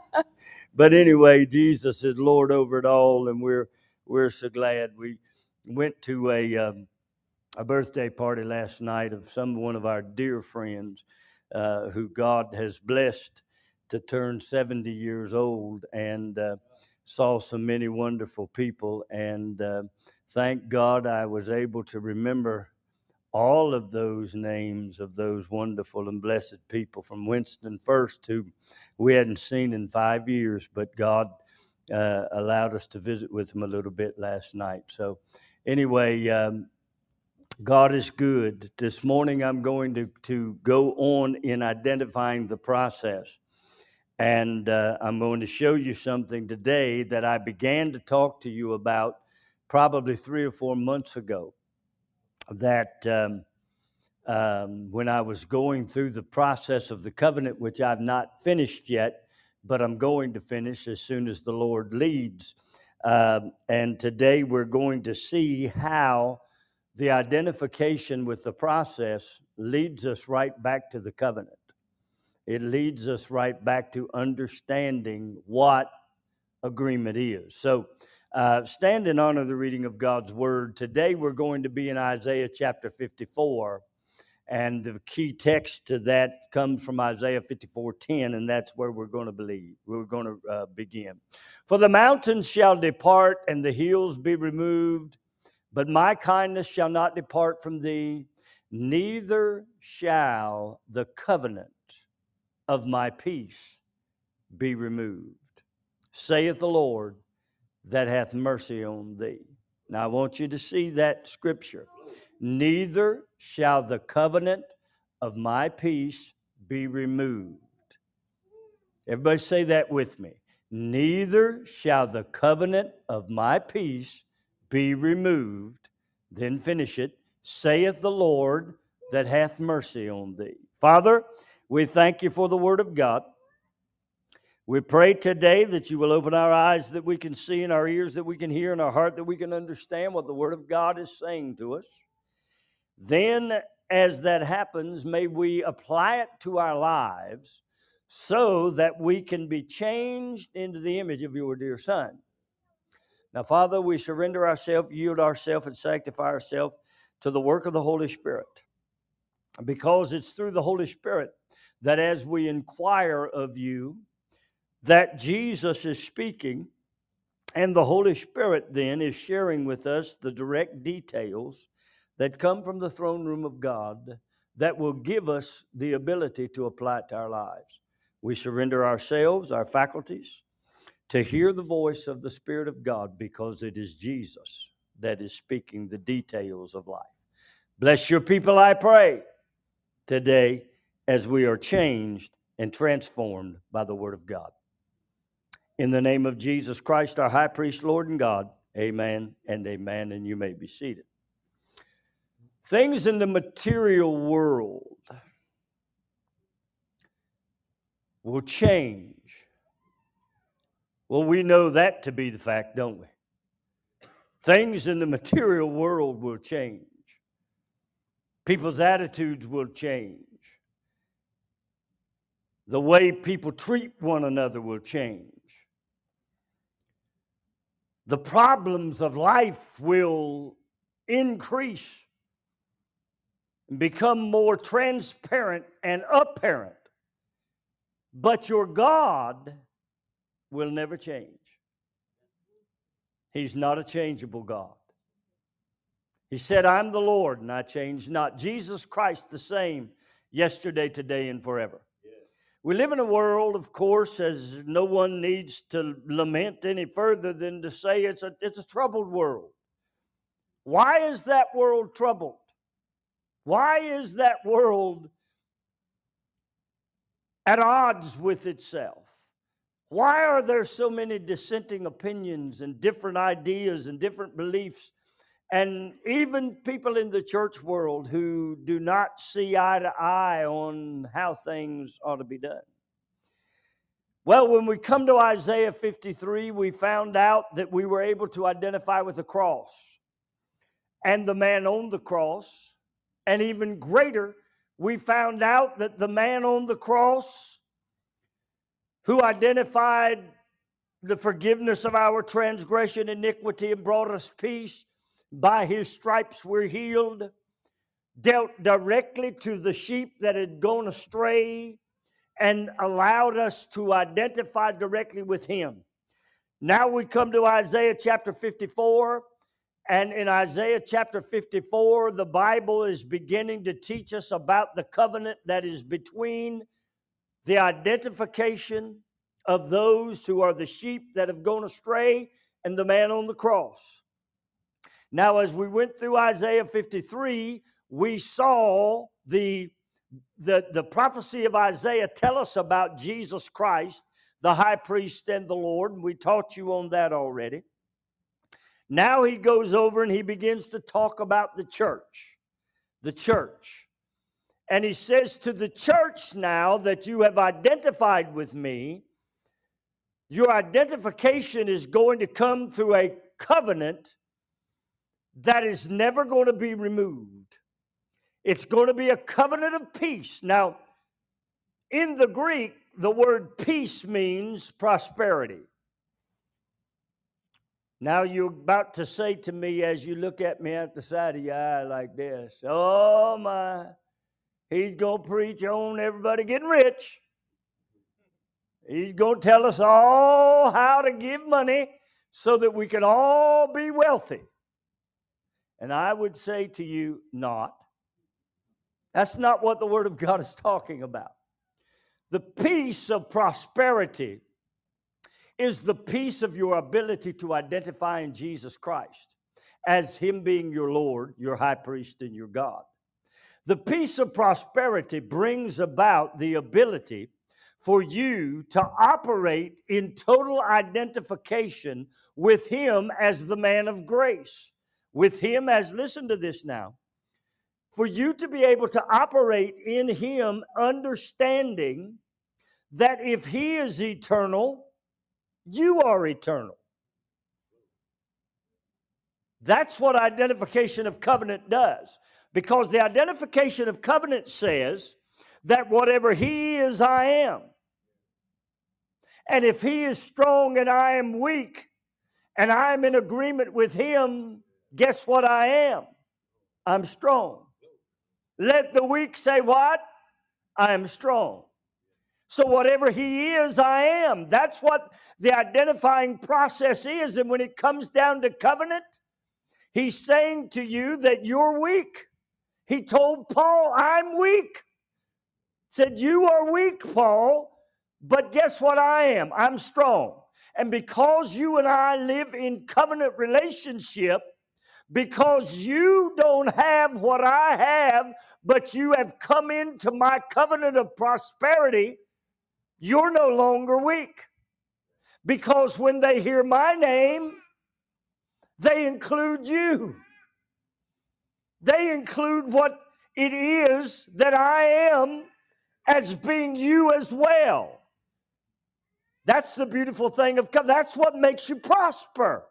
but anyway, Jesus is Lord over it all, and we're we're so glad. We went to a um, a birthday party last night of some one of our dear friends uh, who God has blessed to turn 70 years old, and uh, saw so many wonderful people. And uh, thank God I was able to remember all of those names of those wonderful and blessed people from Winston First, who we hadn't seen in five years, but God uh, allowed us to visit with them a little bit last night. So, anyway, um, God is good. This morning, I'm going to, to go on in identifying the process. And uh, I'm going to show you something today that I began to talk to you about probably three or four months ago that um, um, when I was going through the process of the covenant, which I've not finished yet, but I'm going to finish as soon as the Lord leads. Um, and today we're going to see how the identification with the process leads us right back to the covenant. It leads us right back to understanding what agreement is. So, uh, stand in honor of the reading of God's word. Today we're going to be in Isaiah chapter 54. And the key text to that comes from Isaiah 54 10, and that's where we're going to believe. We're going to uh, begin. For the mountains shall depart and the hills be removed, but my kindness shall not depart from thee, neither shall the covenant of my peace be removed, saith the Lord that hath mercy on thee. Now I want you to see that scripture. Neither shall the covenant of my peace be removed. Everybody say that with me. Neither shall the covenant of my peace be removed. Then finish it. Saith the Lord that hath mercy on thee. Father, we thank you for the word of God. We pray today that you will open our eyes that we can see and our ears that we can hear and our heart that we can understand what the Word of God is saying to us. Then, as that happens, may we apply it to our lives so that we can be changed into the image of your dear Son. Now, Father, we surrender ourselves, yield ourselves, and sanctify ourselves to the work of the Holy Spirit because it's through the Holy Spirit that as we inquire of you, that Jesus is speaking, and the Holy Spirit then is sharing with us the direct details that come from the throne room of God that will give us the ability to apply it to our lives. We surrender ourselves, our faculties, to hear the voice of the Spirit of God because it is Jesus that is speaking the details of life. Bless your people, I pray, today as we are changed and transformed by the Word of God. In the name of Jesus Christ, our high priest, Lord and God, amen and amen. And you may be seated. Things in the material world will change. Well, we know that to be the fact, don't we? Things in the material world will change. People's attitudes will change. The way people treat one another will change the problems of life will increase and become more transparent and apparent. But your God will never change. He's not a changeable God. He said, I'm the Lord and I change not. Jesus Christ the same yesterday, today, and forever. We live in a world, of course, as no one needs to lament any further than to say it's a, it's a troubled world. Why is that world troubled? Why is that world at odds with itself? Why are there so many dissenting opinions and different ideas and different beliefs and even people in the church world who do not see eye to eye on how things ought to be done. Well, when we come to Isaiah 53, we found out that we were able to identify with the cross and the man on the cross. And even greater, we found out that the man on the cross who identified the forgiveness of our transgression, iniquity, and brought us peace. By his stripes we're healed. Dealt directly to the sheep that had gone astray and allowed us to identify directly with him. Now we come to Isaiah chapter 54. And in Isaiah chapter 54, the Bible is beginning to teach us about the covenant that is between the identification of those who are the sheep that have gone astray and the man on the cross. Now, as we went through Isaiah 53, we saw the, the, the prophecy of Isaiah tell us about Jesus Christ, the high priest and the Lord. And we taught you on that already. Now he goes over and he begins to talk about the church. The church. And he says to the church now that you have identified with me, your identification is going to come through a covenant that is never going to be removed. It's going to be a covenant of peace. Now, in the Greek, the word peace means prosperity. Now you're about to say to me as you look at me at the side of your eye like this, oh my, he's going to preach on everybody getting rich. He's going to tell us all how to give money so that we can all be wealthy. And I would say to you, not. That's not what the Word of God is talking about. The peace of prosperity is the peace of your ability to identify in Jesus Christ as Him being your Lord, your high priest, and your God. The peace of prosperity brings about the ability for you to operate in total identification with Him as the man of grace, with Him as, listen to this now, for you to be able to operate in Him, understanding that if He is eternal, you are eternal. That's what identification of covenant does. Because the identification of covenant says that whatever He is, I am. And if He is strong and I am weak, and I'm in agreement with Him, guess what I am? I'm strong. Let the weak say, What? I am strong. So, whatever he is, I am. That's what the identifying process is. And when it comes down to covenant, he's saying to you that you're weak. He told Paul, I'm weak. Said, You are weak, Paul, but guess what I am? I'm strong. And because you and I live in covenant relationship, because you don't have what I have, but you have come into my covenant of prosperity, you're no longer weak. Because when they hear my name, they include you. They include what it is that I am as being you as well. That's the beautiful thing of God. That's what makes you prosper.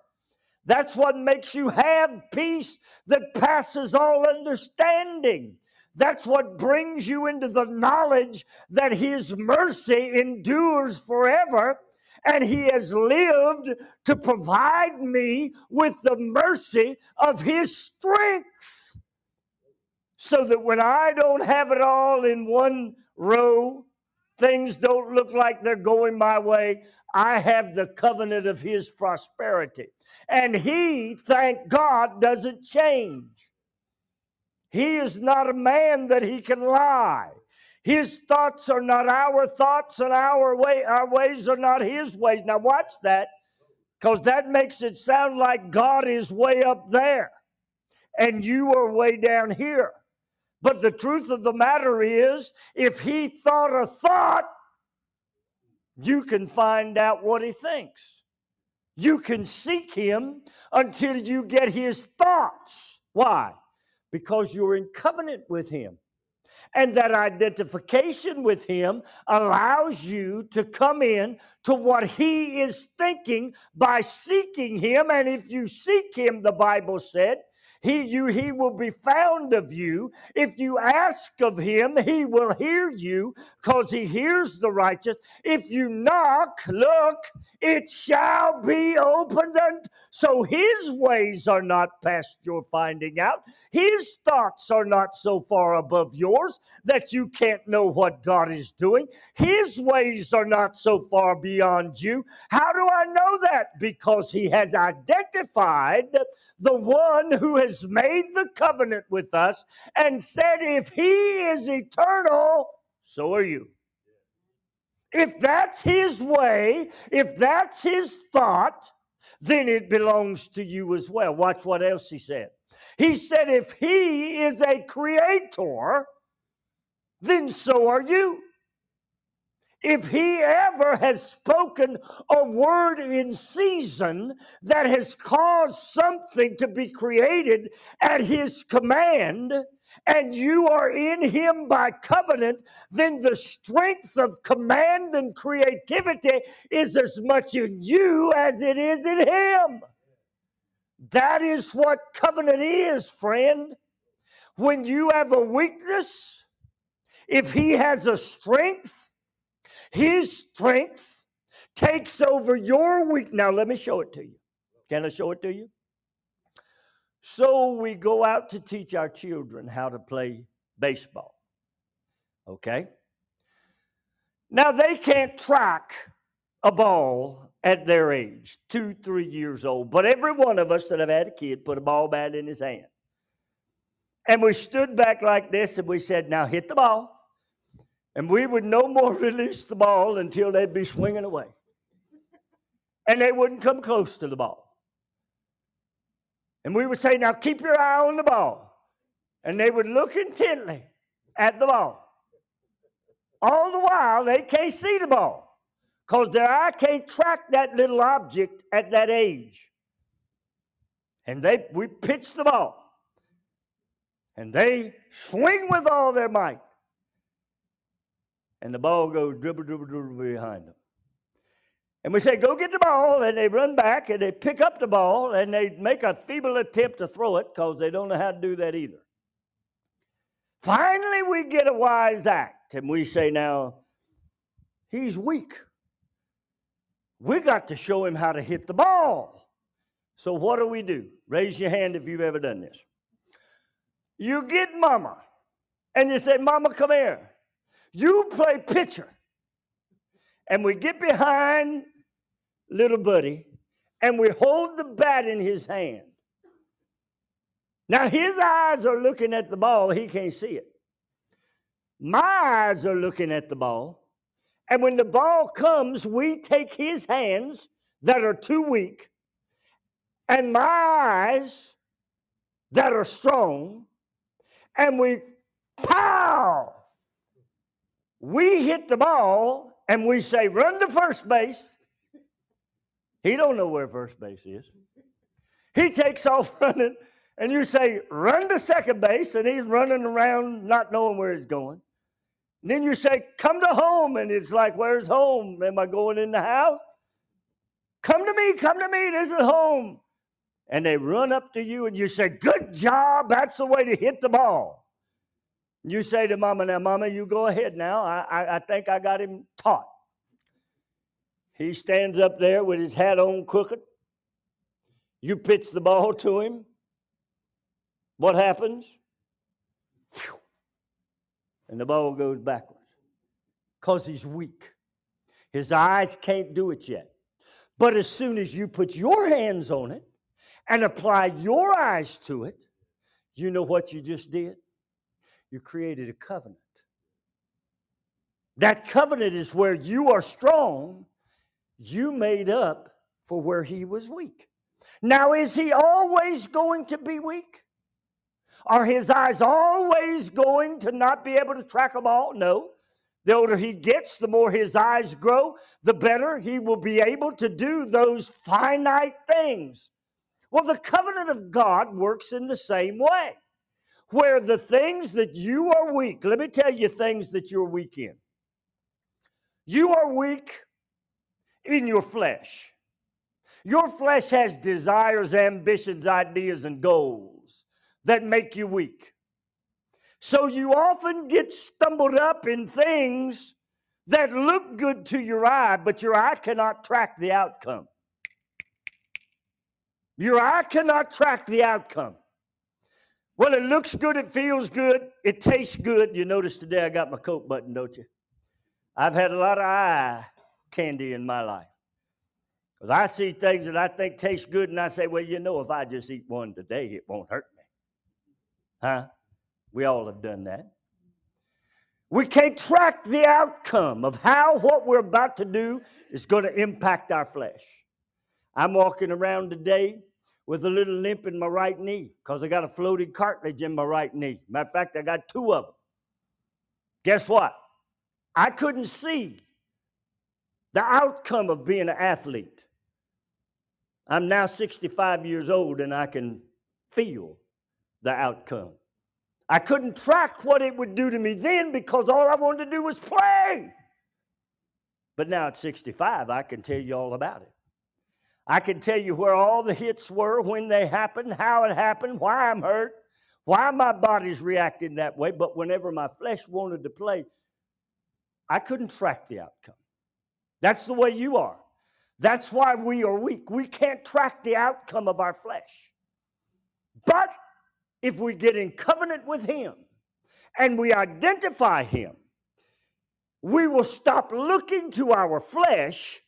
That's what makes you have peace that passes all understanding. That's what brings you into the knowledge that His mercy endures forever. And He has lived to provide me with the mercy of His strength. So that when I don't have it all in one row, things don't look like they're going my way, I have the covenant of His prosperity. And He, thank God, doesn't change. He is not a man that he can lie. His thoughts are not our thoughts, and our way, our ways are not his ways. Now watch that, because that makes it sound like God is way up there and you are way down here. But the truth of the matter is, if he thought a thought, you can find out what he thinks. You can seek him until you get his thoughts. Why? because you're in covenant with Him. And that identification with Him allows you to come in to what He is thinking by seeking Him. And if you seek Him, the Bible said, He, you, he will be found of you. If you ask of him, he will hear you because he hears the righteous. If you knock, look, it shall be opened. And so his ways are not past your finding out. His thoughts are not so far above yours that you can't know what God is doing. His ways are not so far beyond you. How do I know that? Because he has identified the one who has made the covenant with us and said, if he is eternal, so are you. If that's his way, if that's his thought, then it belongs to you as well. Watch what else he said. He said, if he is a creator, then so are you if he ever has spoken a word in season that has caused something to be created at his command, and you are in him by covenant, then the strength of command and creativity is as much in you as it is in him. That is what covenant is, friend. When you have a weakness, if he has a strength, his strength takes over your weak. Now, let me show it to you. Can I show it to you? So, we go out to teach our children how to play baseball. Okay? Now, they can't track a ball at their age, two, three years old. But every one of us that have had a kid put a ball bat in his hand. And we stood back like this and we said, Now hit the ball. And we would no more release the ball until they'd be swinging away. And they wouldn't come close to the ball. And we would say, Now keep your eye on the ball. And they would look intently at the ball. All the while, they can't see the ball because their eye can't track that little object at that age. And they we pitch the ball. And they swing with all their might and the ball goes dribble, dribble, dribble behind them. And we say, Go get the ball. And they run back and they pick up the ball and they make a feeble attempt to throw it because they don't know how to do that either. Finally, we get a wise act and we say, Now, he's weak. We got to show him how to hit the ball. So, what do we do? Raise your hand if you've ever done this. You get mama and you say, Mama, come here. You play pitcher. And we get behind little buddy and we hold the bat in his hand. Now his eyes are looking at the ball, he can't see it. My eyes are looking at the ball. And when the ball comes, we take his hands that are too weak and my eyes that are strong, and we pow we hit the ball and we say, run to first base. He don't know where first base is. He takes off running, and you say, run to second base, and he's running around not knowing where he's going. And then you say, come to home, and it's like, where's home? Am I going in the house? Come to me, come to me, this is home. And they run up to you, and you say, good job, that's the way to hit the ball. You say to mama, now, mama, you go ahead now. I, I, I think I got him taught. He stands up there with his hat on crooked. You pitch the ball to him. What happens? And the ball goes backwards because he's weak. His eyes can't do it yet. But as soon as you put your hands on it and apply your eyes to it, you know what you just did? You created a covenant. That covenant is where you are strong, you made up for where he was weak. Now, is he always going to be weak? Are his eyes always going to not be able to track them all? No. The older he gets, the more his eyes grow, the better he will be able to do those finite things. Well, the covenant of God works in the same way where the things that you are weak, let me tell you things that you're weak in. You are weak in your flesh. Your flesh has desires, ambitions, ideas, and goals that make you weak. So you often get stumbled up in things that look good to your eye, but your eye cannot track the outcome. Your eye cannot track the outcome. Well, it looks good, it feels good, it tastes good. You notice today I got my coat button, don't you? I've had a lot of eye candy in my life. Because I see things that I think taste good, and I say, well, you know, if I just eat one today, it won't hurt me. Huh? We all have done that. We can't track the outcome of how what we're about to do is going to impact our flesh. I'm walking around today with a little limp in my right knee because I got a floating cartilage in my right knee. Matter of fact, I got two of them. Guess what? I couldn't see the outcome of being an athlete. I'm now 65 years old and I can feel the outcome. I couldn't track what it would do to me then because all I wanted to do was play. But now at 65, I can tell you all about it. I can tell you where all the hits were, when they happened, how it happened, why I'm hurt, why my body's reacting that way. But whenever my flesh wanted to play, I couldn't track the outcome. That's the way you are. That's why we are weak. We can't track the outcome of our flesh. But if we get in covenant with Him and we identify Him, we will stop looking to our flesh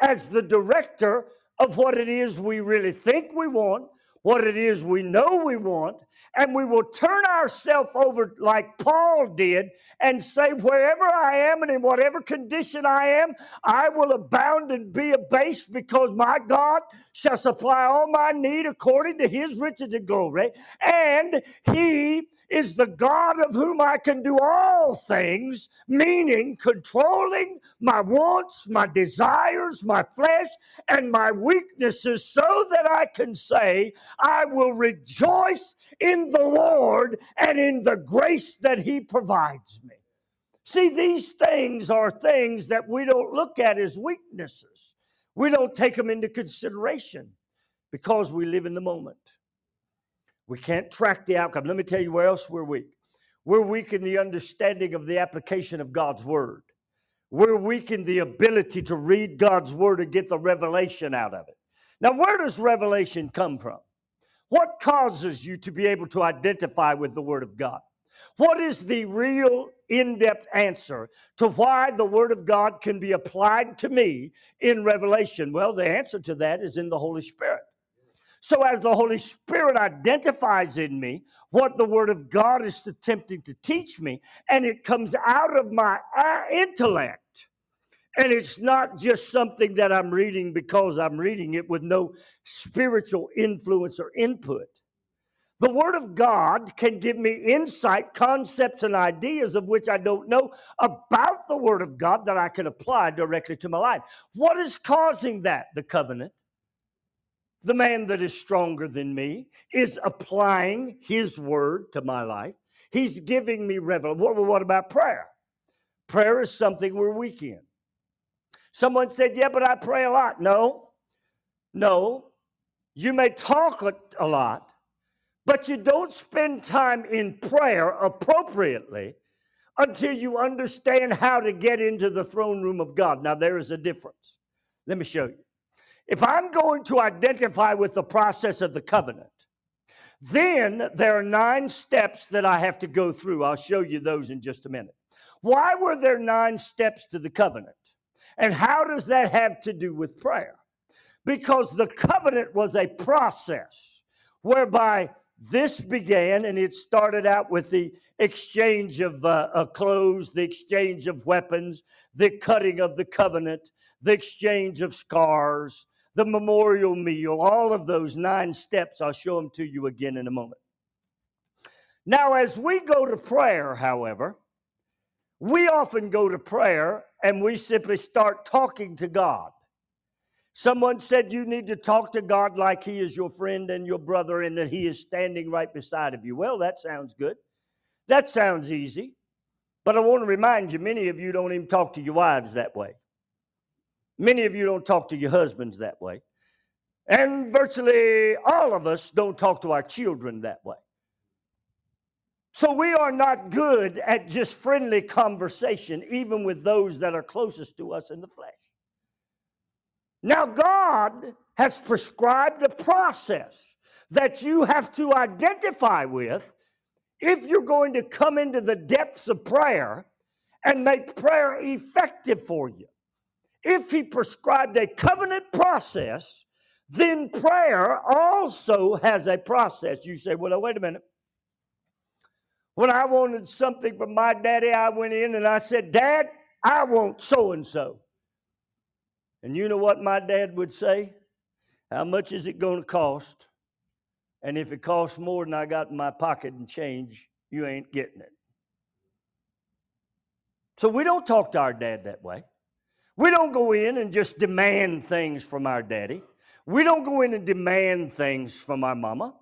as the director of what it is we really think we want, what it is we know we want, and we will turn ourselves over like Paul did and say, Wherever I am and in whatever condition I am, I will abound and be abased because my God shall supply all my need according to his riches and glory. And he is the God of whom I can do all things, meaning controlling my wants, my desires, my flesh, and my weaknesses, so that I can say, I will rejoice in the Lord and in the grace that He provides me. See, these things are things that we don't look at as weaknesses. We don't take them into consideration because we live in the moment. We can't track the outcome. Let me tell you where else we're weak. We're weak in the understanding of the application of God's word. We're weak in the ability to read God's word and get the revelation out of it. Now, where does revelation come from? What causes you to be able to identify with the word of God? What is the real in depth answer to why the Word of God can be applied to me in Revelation? Well, the answer to that is in the Holy Spirit. So, as the Holy Spirit identifies in me what the Word of God is attempting to teach me, and it comes out of my uh, intellect, and it's not just something that I'm reading because I'm reading it with no spiritual influence or input. The Word of God can give me insight, concepts, and ideas of which I don't know about the Word of God that I can apply directly to my life. What is causing that? The covenant the man that is stronger than me, is applying his word to my life. He's giving me revelation. What, what about prayer? Prayer is something we're weak in. Someone said, Yeah, but I pray a lot. No, no. You may talk a lot, but you don't spend time in prayer appropriately until you understand how to get into the throne room of God. Now, there is a difference. Let me show you. If I'm going to identify with the process of the covenant, then there are nine steps that I have to go through. I'll show you those in just a minute. Why were there nine steps to the covenant? And how does that have to do with prayer? Because the covenant was a process whereby this began, and it started out with the exchange of uh, uh, clothes, the exchange of weapons, the cutting of the covenant, the exchange of scars, the memorial meal, all of those nine steps. I'll show them to you again in a moment. Now, as we go to prayer, however, we often go to prayer and we simply start talking to God. Someone said you need to talk to God like He is your friend and your brother and that He is standing right beside of you. Well, that sounds good. That sounds easy. But I want to remind you, many of you don't even talk to your wives that way. Many of you don't talk to your husbands that way. And virtually all of us don't talk to our children that way. So we are not good at just friendly conversation, even with those that are closest to us in the flesh. Now, God has prescribed a process that you have to identify with if you're going to come into the depths of prayer and make prayer effective for you. If He prescribed a covenant process, then prayer also has a process. You say, well, wait a minute. When I wanted something from my daddy, I went in and I said, Dad, I want so and so. And you know what my dad would say? How much is it going to cost? And if it costs more than I got in my pocket and change, you ain't getting it. So we don't talk to our dad that way. We don't go in and just demand things from our daddy. We don't go in and demand things from our mama.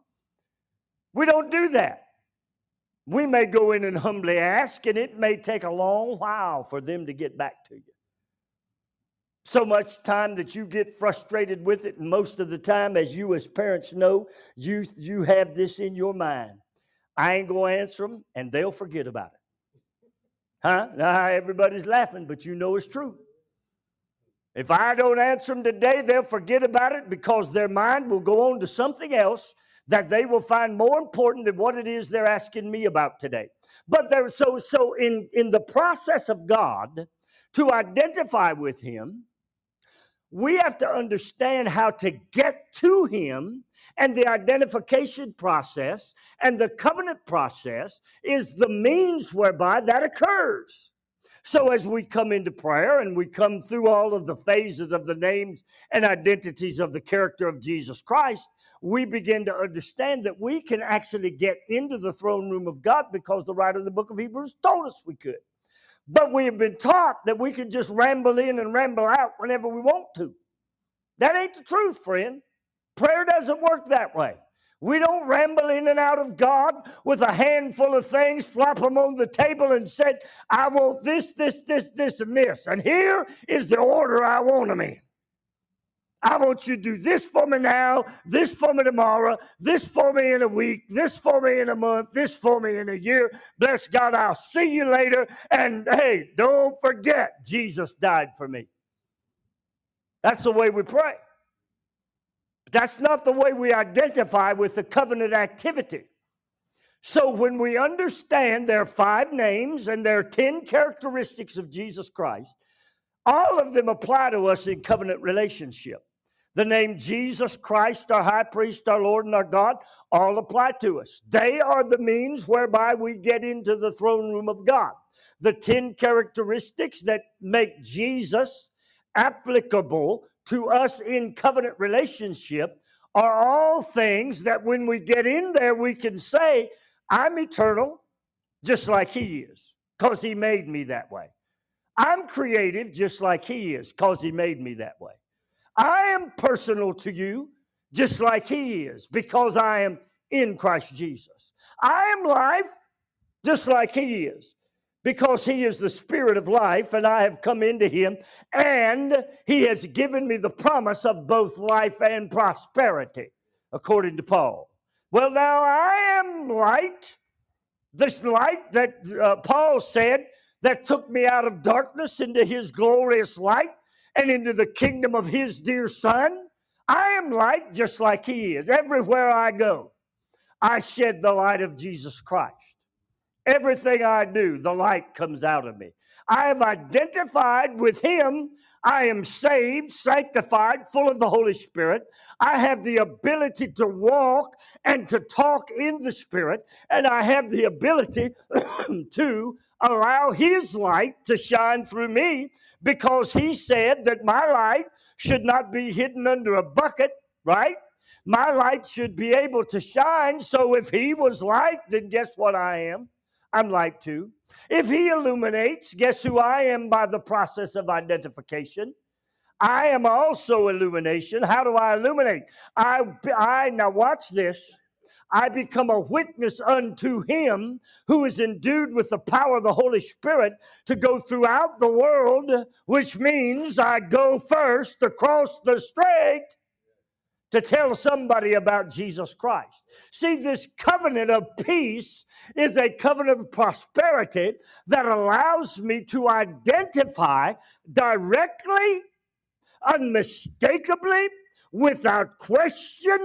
We don't do that. We may go in and humbly ask, and it may take a long while for them to get back to you. So much time that you get frustrated with it, and most of the time, as you as parents know, you, you have this in your mind. I ain't going to answer them, and they'll forget about it. Huh? Now, everybody's laughing, but you know it's true. If I don't answer them today, they'll forget about it because their mind will go on to something else that they will find more important than what it is they're asking me about today. But there, so so in in the process of God to identify with Him, we have to understand how to get to Him. And the identification process and the covenant process is the means whereby that occurs. So, as we come into prayer and we come through all of the phases of the names and identities of the character of Jesus Christ, we begin to understand that we can actually get into the throne room of God because the writer of the book of Hebrews told us we could. But we have been taught that we can just ramble in and ramble out whenever we want to. That ain't the truth, friend. Prayer doesn't work that way. We don't ramble in and out of God with a handful of things, flop them on the table, and said, I want this, this, this, this, and this. And here is the order I want them in. I want you to do this for me now, this for me tomorrow, this for me in a week, this for me in a month, this for me in a year. Bless God, I'll see you later. And hey, don't forget, Jesus died for me. That's the way we pray. That's not the way we identify with the covenant activity. So when we understand there are five names and there are 10 characteristics of Jesus Christ, all of them apply to us in covenant relationship. The name Jesus Christ, our high priest, our Lord, and our God, all apply to us. They are the means whereby we get into the throne room of God. The 10 characteristics that make Jesus applicable to us in covenant relationship are all things that when we get in there, we can say, I'm eternal, just like He is, because He made me that way. I'm creative, just like He is, because He made me that way. I am personal to you just like He is because I am in Christ Jesus. I am life just like He is because He is the Spirit of life and I have come into Him and He has given me the promise of both life and prosperity, according to Paul. Well, now I am light. This light that uh, Paul said that took me out of darkness into His glorious light and into the kingdom of his dear son. I am light just like he is. Everywhere I go, I shed the light of Jesus Christ. Everything I do, the light comes out of me. I have identified with him. I am saved, sanctified, full of the Holy Spirit. I have the ability to walk and to talk in the Spirit, and I have the ability to allow His light to shine through me because he said that my light should not be hidden under a bucket, right? My light should be able to shine. So if he was light, then guess what I am? I'm light too. If he illuminates, guess who I am by the process of identification? I am also illumination. How do I illuminate? I, I now watch this. I become a witness unto him who is endued with the power of the Holy Spirit to go throughout the world, which means I go first across the strait to tell somebody about Jesus Christ. See, this covenant of peace is a covenant of prosperity that allows me to identify directly, unmistakably, without question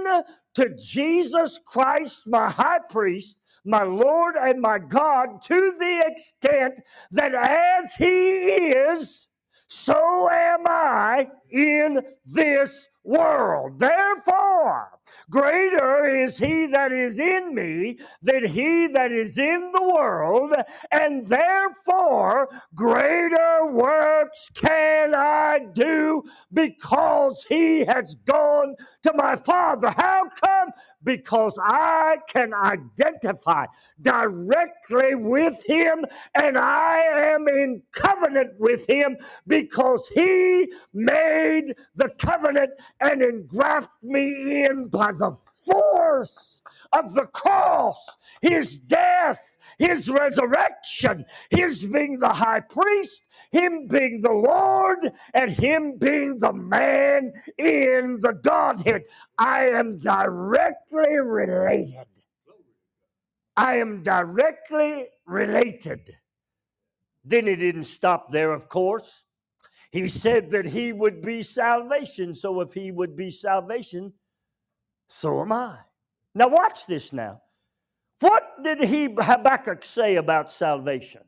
to Jesus Christ, my high priest, my Lord and my God, to the extent that as He is, so am I in this world. Therefore, greater is he that is in me than he that is in the world, and therefore greater works can I do because he has gone to my Father. How come? Because I can identify directly with him and I am in covenant with him because he made the covenant and engraft me in by the force of the cross, his death, his resurrection, his being the high priest, him being the Lord, and him being the man in the Godhead. I am directly related. I am directly related. Then he didn't stop there, of course. He said that he would be salvation. So if he would be salvation, so am I. Now, watch this now. What did he, Habakkuk say about salvation?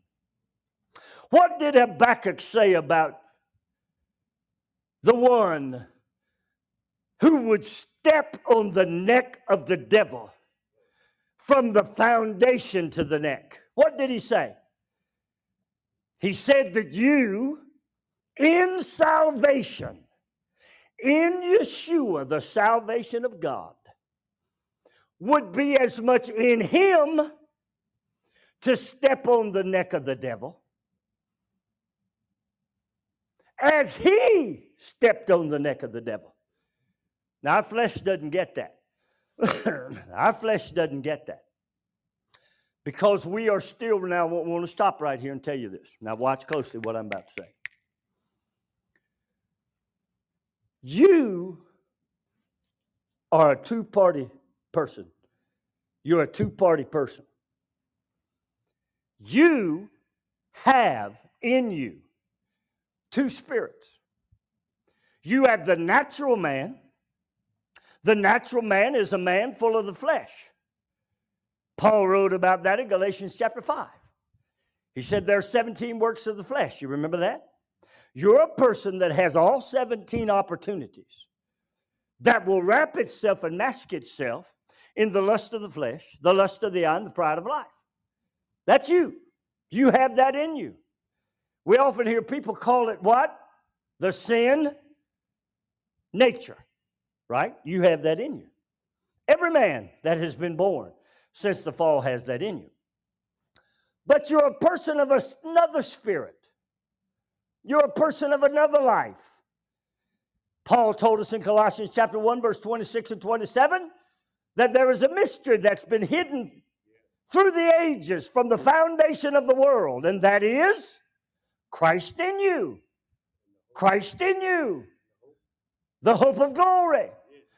What did Habakkuk say about the one who would step on the neck of the devil from the foundation to the neck? What did he say? He said that you in salvation, in Yeshua, the salvation of God, would be as much in Him to step on the neck of the devil as He stepped on the neck of the devil. Now, our flesh doesn't get that. our flesh doesn't get that. Because we are still, now, I want to stop right here and tell you this. Now, watch closely what I'm about to say. You are a two party person. You're a two party person. You have in you two spirits. You have the natural man. The natural man is a man full of the flesh. Paul wrote about that in Galatians chapter 5. He said there are 17 works of the flesh. You remember that? You're a person that has all 17 opportunities that will wrap itself and mask itself in the lust of the flesh, the lust of the eye, and the pride of life. That's you. You have that in you. We often hear people call it what? The sin nature, right? You have that in you. Every man that has been born since the fall has that in you. But you're a person of another spirit. You're a person of another life. Paul told us in Colossians chapter 1, verse 26 and 27, that there is a mystery that's been hidden through the ages from the foundation of the world, and that is Christ in you. Christ in you. The hope of glory.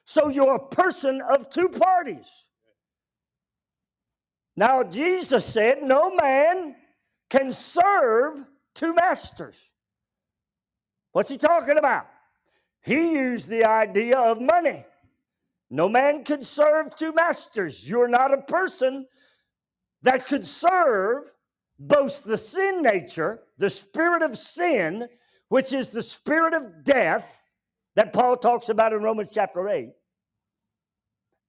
So you're a person of two parties. Now, Jesus said, No man can serve two masters. What's he talking about? He used the idea of money. No man could serve two masters. You're not a person that could serve both the sin nature, the spirit of sin, which is the spirit of death that Paul talks about in Romans chapter 8,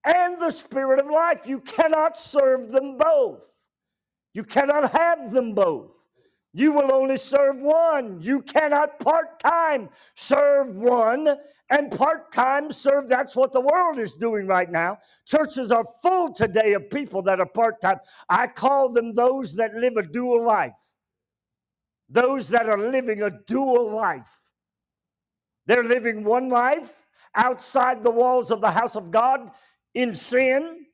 and the spirit of life. You cannot serve them both. You cannot have them both. You will only serve one. You cannot part time serve one and part time serve. That's what the world is doing right now. Churches are full today of people that are part time. I call them those that live a dual life, those that are living a dual life. They're living one life outside the walls of the house of God in sin,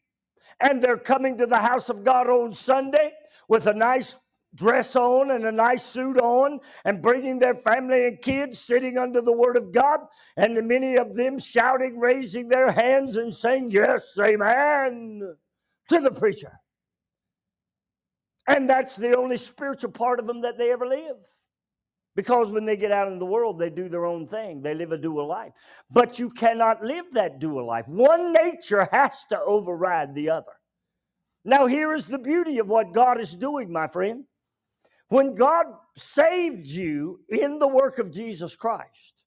and they're coming to the house of God on Sunday with a nice dress on and a nice suit on and bringing their family and kids sitting under the word of God. And many of them shouting raising their hands and saying yes amen to the preacher. And that's the only spiritual part of them that they ever live. Because when they get out in the world they do their own thing. They live a dual life. But you cannot live that dual life. One nature has to override the other. Now here is the beauty of what God is doing my friend when God saved you in the work of Jesus Christ,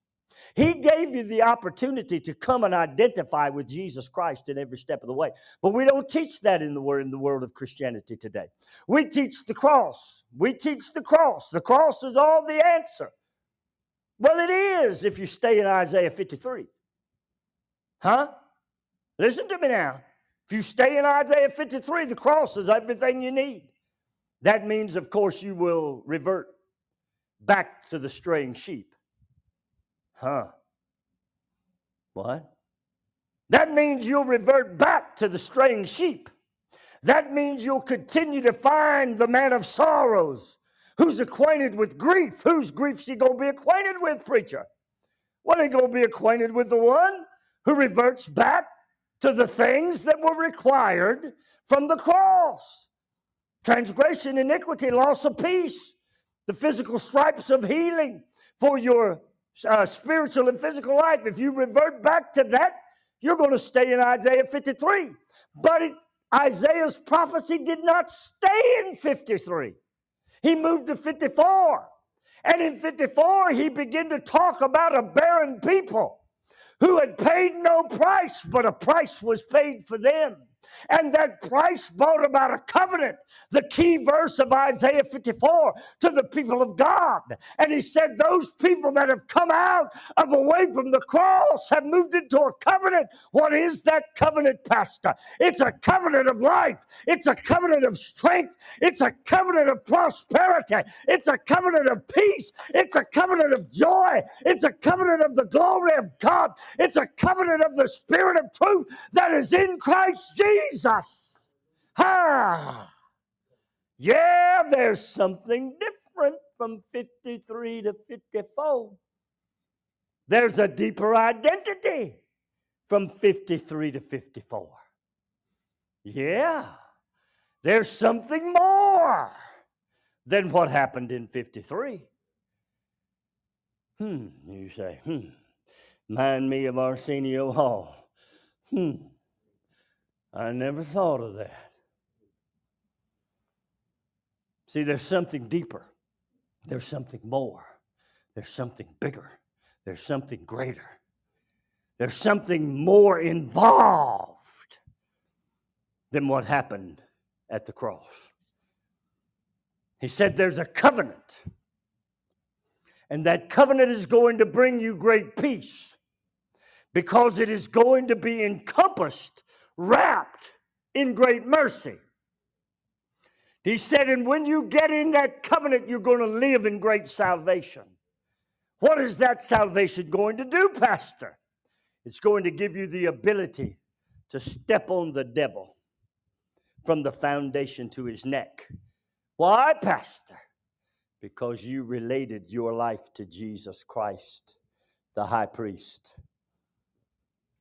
He gave you the opportunity to come and identify with Jesus Christ in every step of the way. But we don't teach that in the in the world of Christianity today. We teach the cross. We teach the cross. The cross is all the answer. Well, it is if you stay in Isaiah 53. Huh? Listen to me now. If you stay in Isaiah 53, the cross is everything you need. That means, of course, you will revert back to the straying sheep. Huh? What? That means you'll revert back to the straying sheep. That means you'll continue to find the man of sorrows who's acquainted with grief. Whose grief's he to be acquainted with, preacher? Well, he to be acquainted with the one who reverts back to the things that were required from the cross transgression, iniquity, loss of peace, the physical stripes of healing for your uh, spiritual and physical life. If you revert back to that, you're going to stay in Isaiah 53. But it, Isaiah's prophecy did not stay in 53. He moved to 54. And in 54, he began to talk about a barren people who had paid no price, but a price was paid for them. And that price brought about a covenant, the key verse of Isaiah 54 to the people of God. And he said, Those people that have come out of away from the cross have moved into a covenant. What is that covenant, Pastor? It's a covenant of life, it's a covenant of strength, it's a covenant of prosperity, it's a covenant of peace, it's a covenant of joy, it's a covenant of the glory of God, it's a covenant of the Spirit of truth that is in Christ Jesus. Jesus. Ha! Yeah, there's something different from 53 to 54. There's a deeper identity from 53 to 54. Yeah, there's something more than what happened in 53. Hmm, you say, hmm, mind me of Arsenio Hall. Hmm, I never thought of that. See, there's something deeper, there's something more, there's something bigger, there's something greater, there's something more involved than what happened at the cross. He said there's a covenant, and that covenant is going to bring you great peace because it is going to be encompassed wrapped in great mercy. He said, and when you get in that covenant, you're going to live in great salvation. What is that salvation going to do, Pastor? It's going to give you the ability to step on the devil from the foundation to his neck. Why, Pastor? Because you related your life to Jesus Christ, the high priest,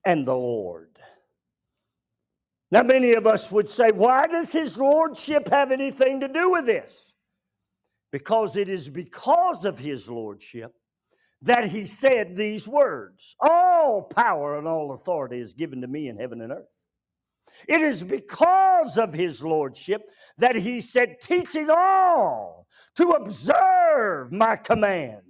and the Lord. Now, many of us would say, why does his lordship have anything to do with this? Because it is because of his lordship that he said these words All power and all authority is given to me in heaven and earth. It is because of his lordship that he said, teaching all to observe my command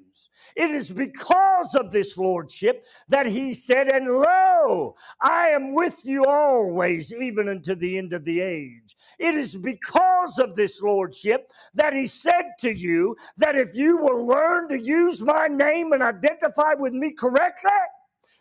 it is because of this lordship that he said, And lo, I am with you always, even unto the end of the age. It is because of this lordship that he said to you that if you will learn to use my name and identify with me correctly,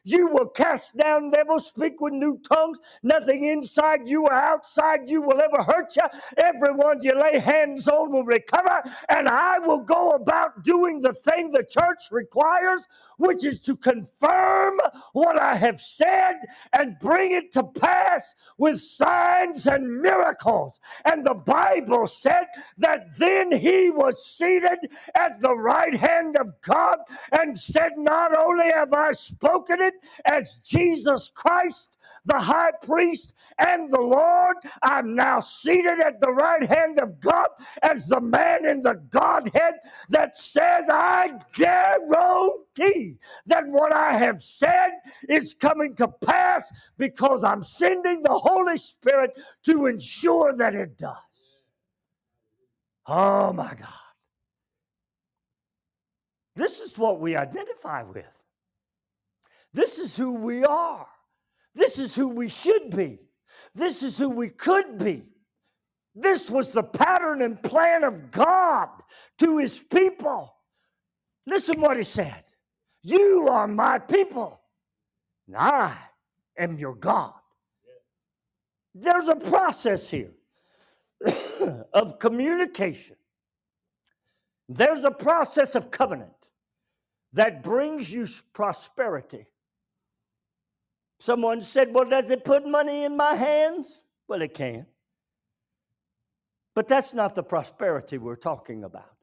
You will cast down devils, speak with new tongues. Nothing inside you or outside you will ever hurt you. Everyone you lay hands on will recover. And I will go about doing the thing the church requires, which is to confirm what I have said and bring it to pass with signs and miracles. And the Bible said that then he was seated at the right hand of God and said, Not only have I spoken it as Jesus Christ, the high priest and the Lord. I'm now seated at the right hand of God as the man in the Godhead that says, I guarantee that what I have said is coming to pass because I'm sending the Holy Spirit to ensure that it does. Oh my God. This is what we identify with. This is who we are. This is who we should be. This is who we could be. This was the pattern and plan of God to his people. Listen what he said You are my people, and I am your God. There's a process here of communication, there's a process of covenant that brings you prosperity Someone said, Well, does it put money in my hands? Well, it can. But that's not the prosperity we're talking about.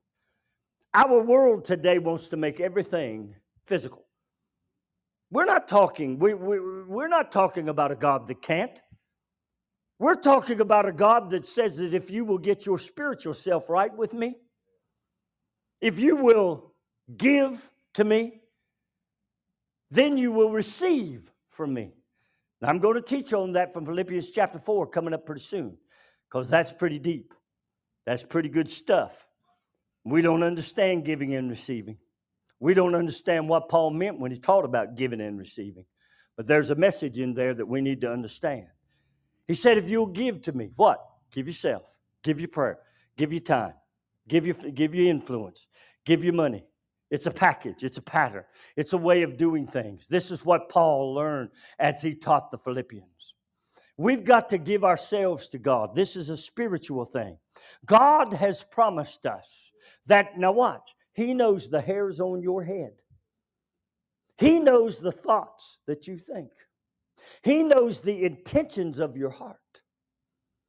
Our world today wants to make everything physical. We're not talking, we, we, we're not talking about a God that can't. We're talking about a God that says that if you will get your spiritual self right with me, if you will give to me, then you will receive from me. I'm going to teach on that from Philippians chapter 4 coming up pretty soon because that's pretty deep. That's pretty good stuff. We don't understand giving and receiving. We don't understand what Paul meant when he taught about giving and receiving. But there's a message in there that we need to understand. He said, if you'll give to me, what? Give yourself, give your prayer, give your time, give your, give your influence, give your money, it's a package, it's a pattern, it's a way of doing things. This is what Paul learned as he taught the Philippians. We've got to give ourselves to God. This is a spiritual thing. God has promised us that, now watch, He knows the hairs on your head, He knows the thoughts that you think, He knows the intentions of your heart,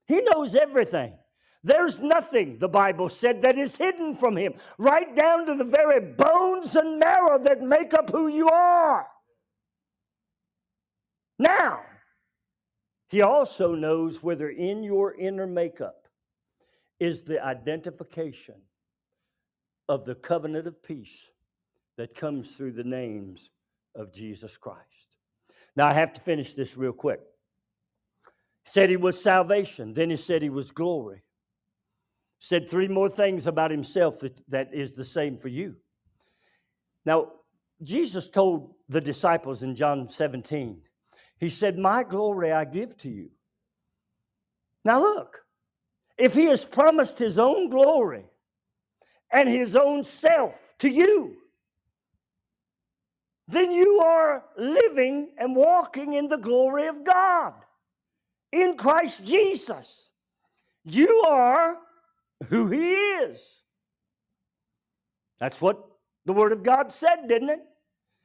He knows everything. There's nothing, the Bible said, that is hidden from him, right down to the very bones and marrow that make up who you are. Now, he also knows whether in your inner makeup is the identification of the covenant of peace that comes through the names of Jesus Christ. Now, I have to finish this real quick. He said he was salvation, then he said he was glory said three more things about himself that, that is the same for you. Now, Jesus told the disciples in John 17, He said, My glory I give to you. Now, look, if He has promised His own glory and His own self to you, then you are living and walking in the glory of God in Christ Jesus. You are who he is. That's what the Word of God said, didn't it?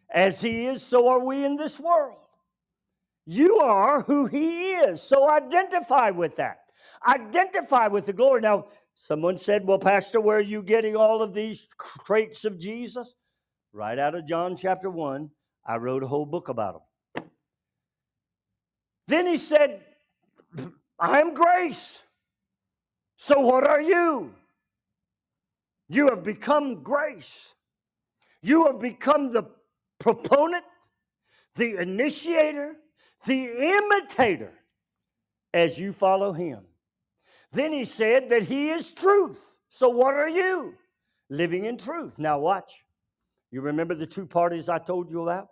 As he is, so are we in this world. You are who he is. So identify with that. Identify with the glory. Now, someone said, Well, Pastor, where are you getting all of these traits of Jesus? Right out of John chapter 1. I wrote a whole book about them. Then he said, I am grace. So, what are you? You have become grace. You have become the proponent, the initiator, the imitator as you follow him. Then he said that he is truth. So, what are you? Living in truth. Now, watch. You remember the two parties I told you about?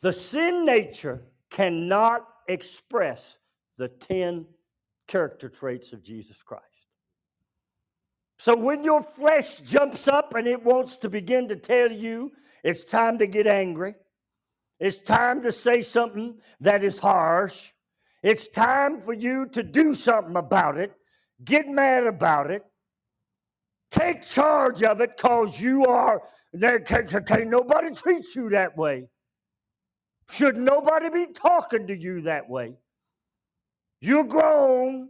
The sin nature cannot express the 10 character traits of Jesus Christ. So when your flesh jumps up and it wants to begin to tell you it's time to get angry, It's time to say something that is harsh. It's time for you to do something about it. Get mad about it. Take charge of it because you are, can't, can't nobody treat you that way. Should nobody be talking to you that way? You're grown.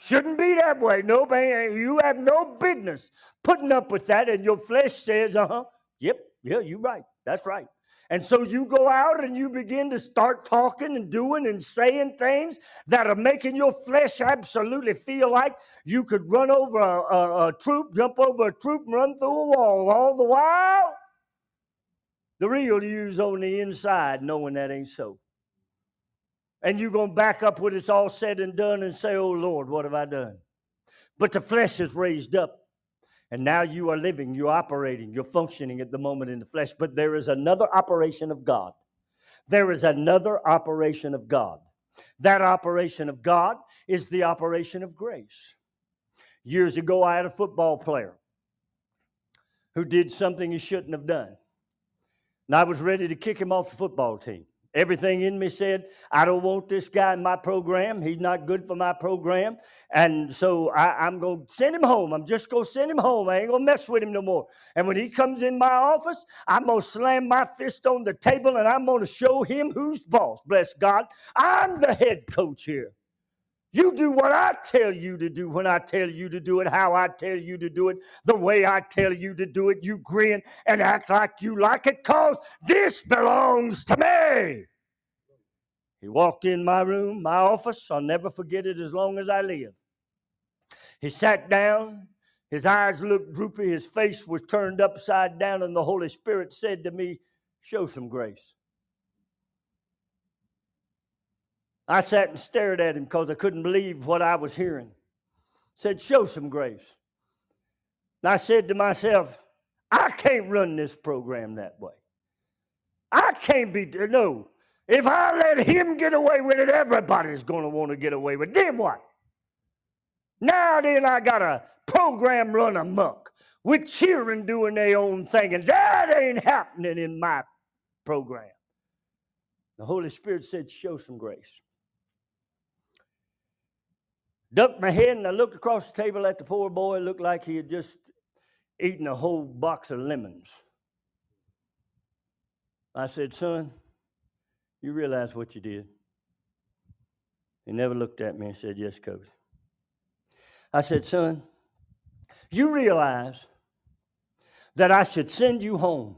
Shouldn't be that way. Nobody, you have no business putting up with that. And your flesh says, uh huh, yep, yeah, you're right. That's right. And so you go out and you begin to start talking and doing and saying things that are making your flesh absolutely feel like you could run over a, a, a troop, jump over a troop, and run through a wall. All the while, the real you's on the inside, knowing that ain't so. And you're going to back up when it's all said and done and say, Oh Lord, what have I done? But the flesh is raised up. And now you are living, you're operating, you're functioning at the moment in the flesh. But there is another operation of God. There is another operation of God. That operation of God is the operation of grace. Years ago, I had a football player who did something he shouldn't have done. And I was ready to kick him off the football team. Everything in me said, I don't want this guy in my program. He's not good for my program. And so I, am going to send him home. I'm just going to send him home. I ain't going to mess with him no more. And when he comes in my office, I'm going to slam my fist on the table and I'm going to show him who's boss. Bless God. I'm the head coach here. You do what I tell you to do when I tell you to do it, how I tell you to do it, the way I tell you to do it. You grin and act like you like it because this belongs to me. He walked in my room, my office. I'll never forget it as long as I live. He sat down. His eyes looked droopy. His face was turned upside down, and the Holy Spirit said to me, Show some grace. I sat and stared at him because I couldn't believe what I was hearing. Said, Show some grace. And I said to myself, I can't run this program that way. I can't be, no. If I let him get away with it, everybody's going to want to get away with it. Then what? Now then, I got a program run amok with children doing their own thing, and that ain't happening in my program. The Holy Spirit said, Show some grace ducked my head and I looked across the table at the poor boy. It looked like he had just eaten a whole box of lemons. I said, Son, you realize what you did? He never looked at me and said, Yes, coach. I said, Son, you realize that I should send you home.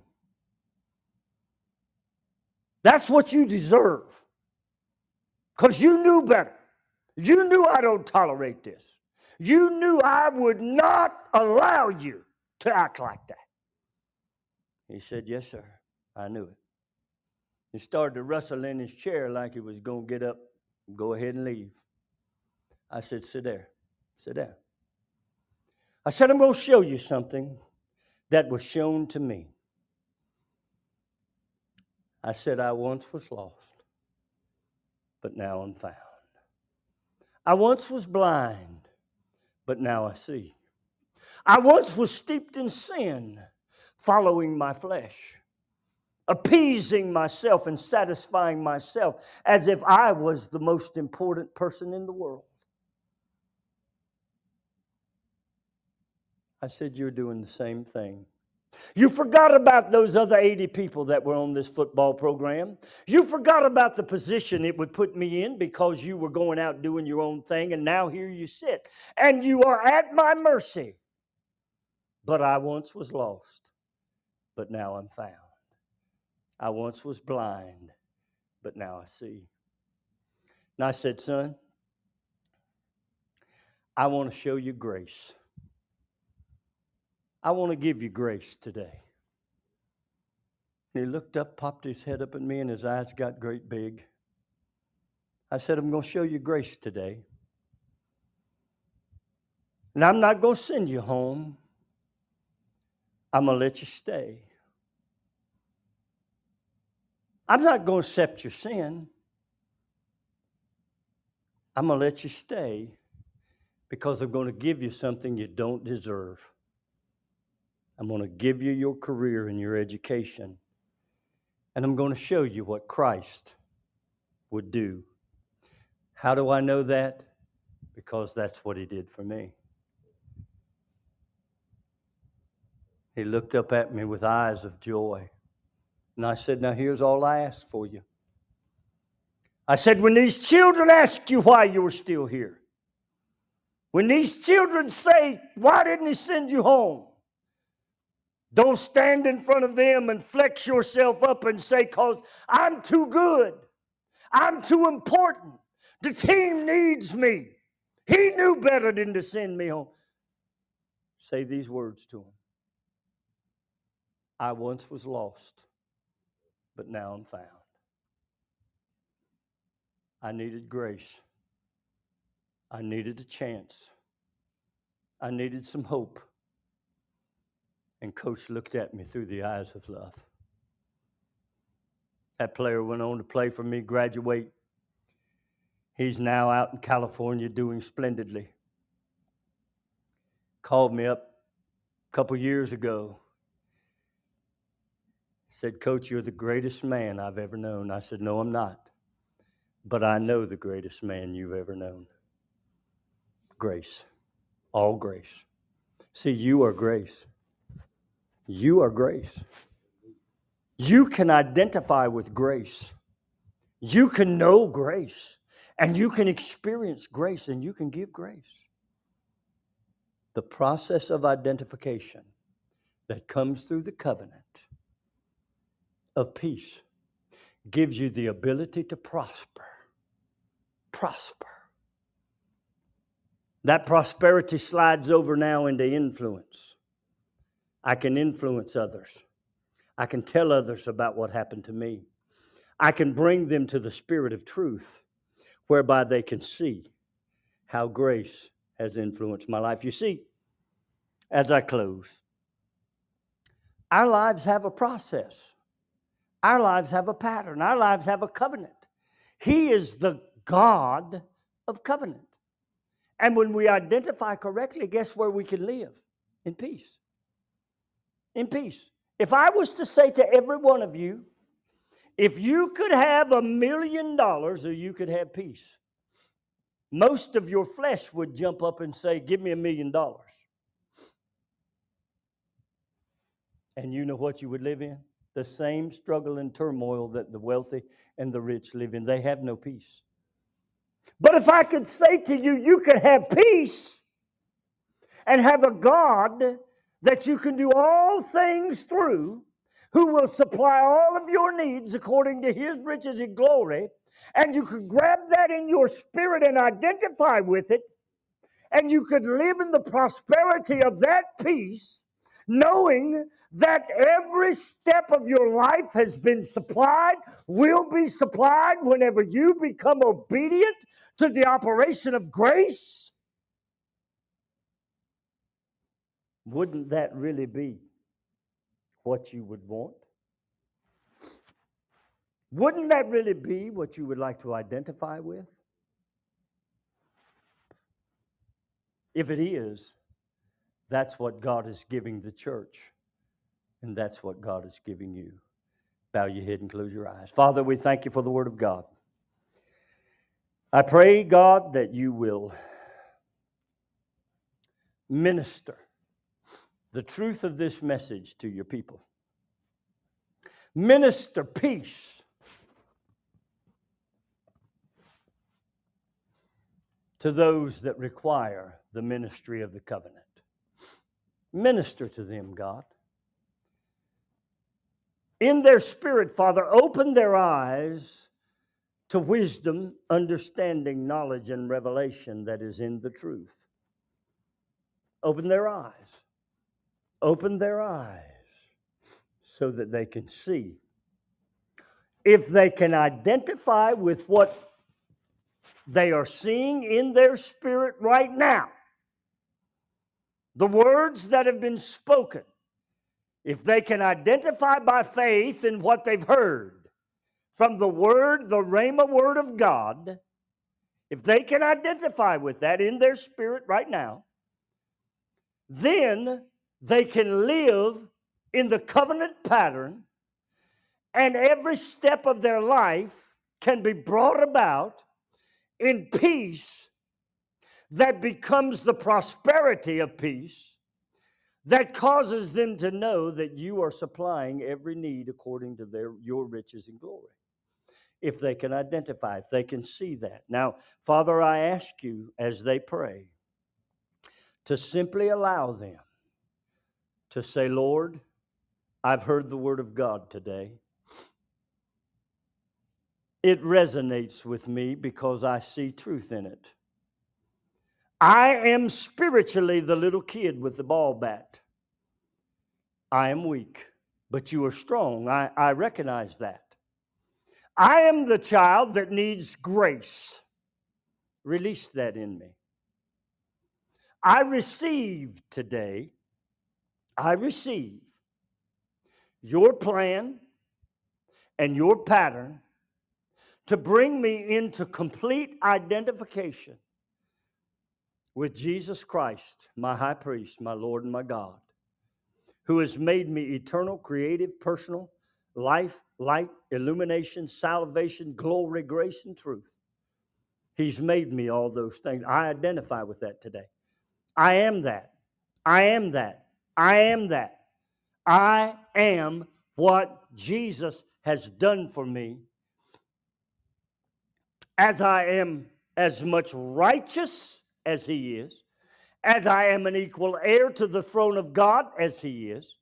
That's what you deserve because you knew better. You knew I don't tolerate this. You knew I would not allow you to act like that. He said, Yes, sir. I knew it. He started to rustle in his chair like he was going to get up, go ahead and leave. I said, Sit there. Sit down. I said, I'm going to show you something that was shown to me. I said, I once was lost, but now I'm found. I once was blind, but now I see. I once was steeped in sin, following my flesh, appeasing myself and satisfying myself as if I was the most important person in the world. I said, You're doing the same thing. You forgot about those other 80 people that were on this football program. You forgot about the position it would put me in because you were going out doing your own thing, and now here you sit. And you are at my mercy. But I once was lost, but now I'm found. I once was blind, but now I see. And I said, Son, I want to show you grace. I want to give you grace today. And he looked up, popped his head up at me, and his eyes got great big. I said, I'm going to show you grace today. And I'm not going to send you home. I'm going to let you stay. I'm not going to accept your sin. I'm going to let you stay because I'm going to give you something you don't deserve. I'm going to give you your career and your education. And I'm going to show you what Christ would do. How do I know that? Because that's what he did for me. He looked up at me with eyes of joy. And I said, Now here's all I ask for you. I said, When these children ask you why you were still here, when these children say, Why didn't he send you home? Don't stand in front of them and flex yourself up and say, Because I'm too good. I'm too important. The team needs me. He knew better than to send me home. Say these words to him I once was lost, but now I'm found. I needed grace. I needed a chance. I needed some hope. And coach looked at me through the eyes of love. That player went on to play for me, graduate. He's now out in California doing splendidly. Called me up a couple years ago. Said, Coach, you're the greatest man I've ever known. I said, No, I'm not. But I know the greatest man you've ever known grace, all grace. See, you are grace. You are grace. You can identify with grace. You can know grace. And you can experience grace and you can give grace. The process of identification that comes through the covenant of peace gives you the ability to prosper. Prosper. That prosperity slides over now into influence. I can influence others. I can tell others about what happened to me. I can bring them to the spirit of truth whereby they can see how grace has influenced my life. You see, as I close, our lives have a process, our lives have a pattern, our lives have a covenant. He is the God of covenant. And when we identify correctly, guess where we can live? In peace. In peace. If I was to say to every one of you, if you could have a million dollars or you could have peace, most of your flesh would jump up and say, Give me a million dollars. And you know what you would live in? The same struggle and turmoil that the wealthy and the rich live in. They have no peace. But if I could say to you, you could have peace and have a God that you can do all things through, who will supply all of your needs according to his riches and glory, and you could grab that in your spirit and identify with it, and you could live in the prosperity of that peace, knowing that every step of your life has been supplied, will be supplied whenever you become obedient to the operation of grace? Wouldn't that really be what you would want? Wouldn't that really be what you would like to identify with? If it is, that's what God is giving the church, and that's what God is giving you. Bow your head and close your eyes. Father, we thank you for the Word of God. I pray, God, that you will minister the truth of this message to your people. Minister peace to those that require the ministry of the covenant. Minister to them, God. In their spirit, Father, open their eyes to wisdom, understanding, knowledge, and revelation that is in the truth. Open their eyes open their eyes so that they can see. If they can identify with what they are seeing in their spirit right now, the words that have been spoken, if they can identify by faith in what they've heard from the word, the Rhema word of God, if they can identify with that in their spirit right now, then they can live in the covenant pattern and every step of their life can be brought about in peace that becomes the prosperity of peace that causes them to know that you are supplying every need according to their your riches and glory. If they can identify if they can see that. Now father i ask you as they pray to simply allow them to say lord i've heard the word of god today it resonates with me because i see truth in it I am spiritually the little kid with the ball bat. I am weak, but you are strong. I, I recognize that. I am the child that needs grace. Release that in me. I receive today, I receive your plan and your pattern to bring me into complete identification with Jesus Christ, my high priest, my Lord and my God, who has made me eternal, creative, personal, life, light, illumination, salvation, glory, grace, and truth. He's made me all those things. I identify with that today. I am that. I am that. I am that. I am what Jesus has done for me. As I am as much righteous as he is, as I am an equal heir to the throne of God as he is,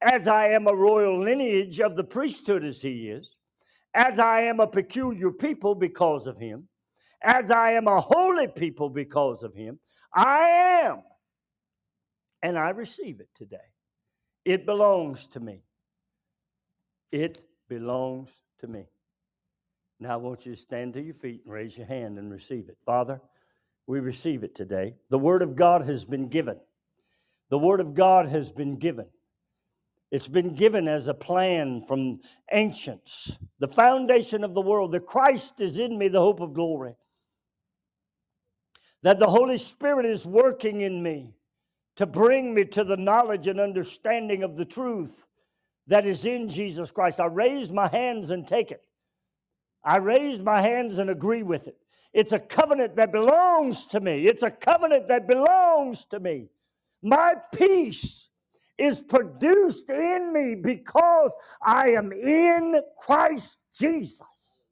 as I am a royal lineage of the priesthood as he is, as I am a peculiar people because of him, as I am a holy people because of him, I am. And I receive it today. It belongs to me. It belongs to me. Now I want you to stand to your feet and raise your hand and receive it. Father, we receive it today. The Word of God has been given. The Word of God has been given. It's been given as a plan from ancients, the foundation of the world, that Christ is in me, the hope of glory. That the Holy Spirit is working in me to bring me to the knowledge and understanding of the truth that is in Jesus Christ. I raise my hands and take it. I raise my hands and agree with it. It's a covenant that belongs to me. It's a covenant that belongs to me. My peace is produced in me because I am in Christ Jesus.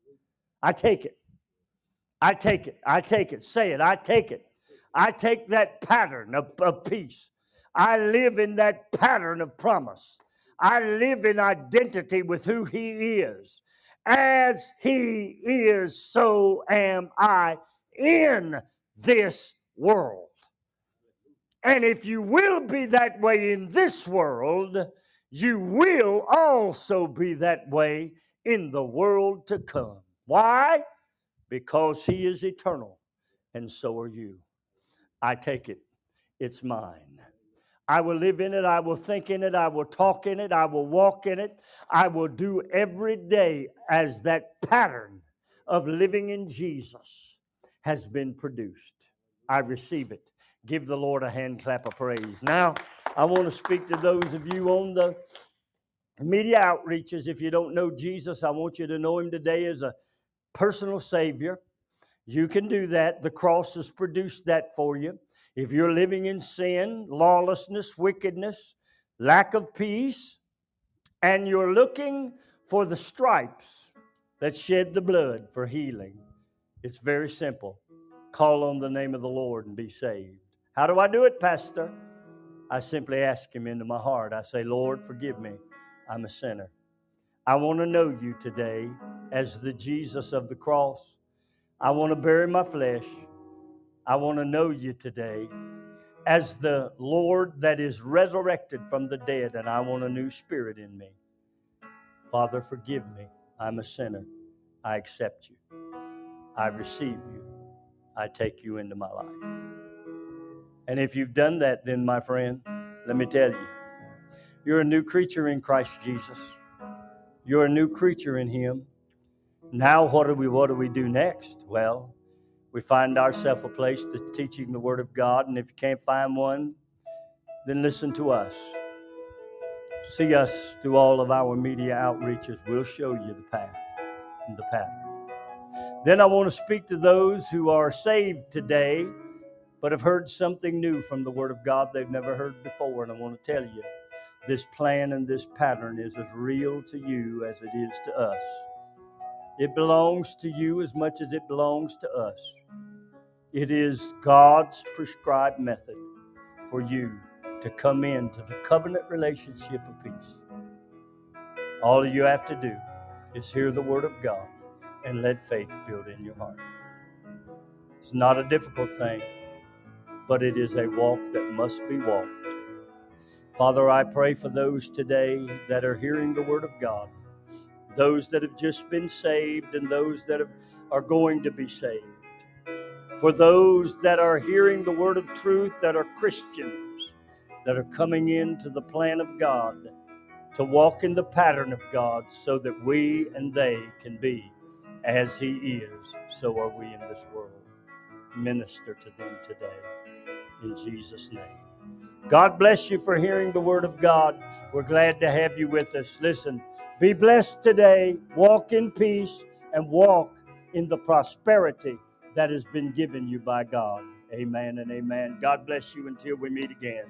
I take it. I take it. I take it. Say it. I take it. I take that pattern of, of peace. I live in that pattern of promise. I live in identity with who He is. As he is, so am I in this world. And if you will be that way in this world, you will also be that way in the world to come. Why? Because he is eternal, and so are you. I take it, it's mine. I will live in it. I will think in it. I will talk in it. I will walk in it. I will do every day as that pattern of living in Jesus has been produced. I receive it. Give the Lord a hand clap of praise. Now, I want to speak to those of you on the media outreaches. If you don't know Jesus, I want you to know him today as a personal Savior. You can do that. The cross has produced that for you. If you're living in sin, lawlessness, wickedness, lack of peace, and you're looking for the stripes that shed the blood for healing, it's very simple. Call on the name of the Lord and be saved. How do I do it, Pastor? I simply ask Him into my heart. I say, Lord, forgive me. I'm a sinner. I want to know you today as the Jesus of the cross. I want to bury my flesh. I want to know you today as the Lord that is resurrected from the dead, and I want a new spirit in me. Father, forgive me. I'm a sinner. I accept you. I receive you. I take you into my life. And if you've done that, then, my friend, let me tell you, you're a new creature in Christ Jesus. You're a new creature in Him. Now, what do we what do we do next? Well, we find ourselves a place to teaching the Word of God. And if you can't find one, then listen to us. See us through all of our media outreaches. We'll show you the path and the pattern. Then I want to speak to those who are saved today, but have heard something new from the Word of God they've never heard before. And I want to tell you this plan and this pattern is as real to you as it is to us. It belongs to you as much as it belongs to us. It is God's prescribed method for you to come into the covenant relationship of peace. All you have to do is hear the word of God and let faith build in your heart. It's not a difficult thing, but it is a walk that must be walked. Father, I pray for those today that are hearing the word of God, those that have just been saved, and those that have, are going to be saved. For those that are hearing the word of truth that are Christians, that are coming into the plan of God to walk in the pattern of God so that we and they can be as He is, so are we in this world. Minister to them today. In Jesus' name. God bless you for hearing the word of God. We're glad to have you with us. Listen, be blessed today, walk in peace, and walk in the prosperity that has been given you by God. Amen and amen. God bless you until we meet again.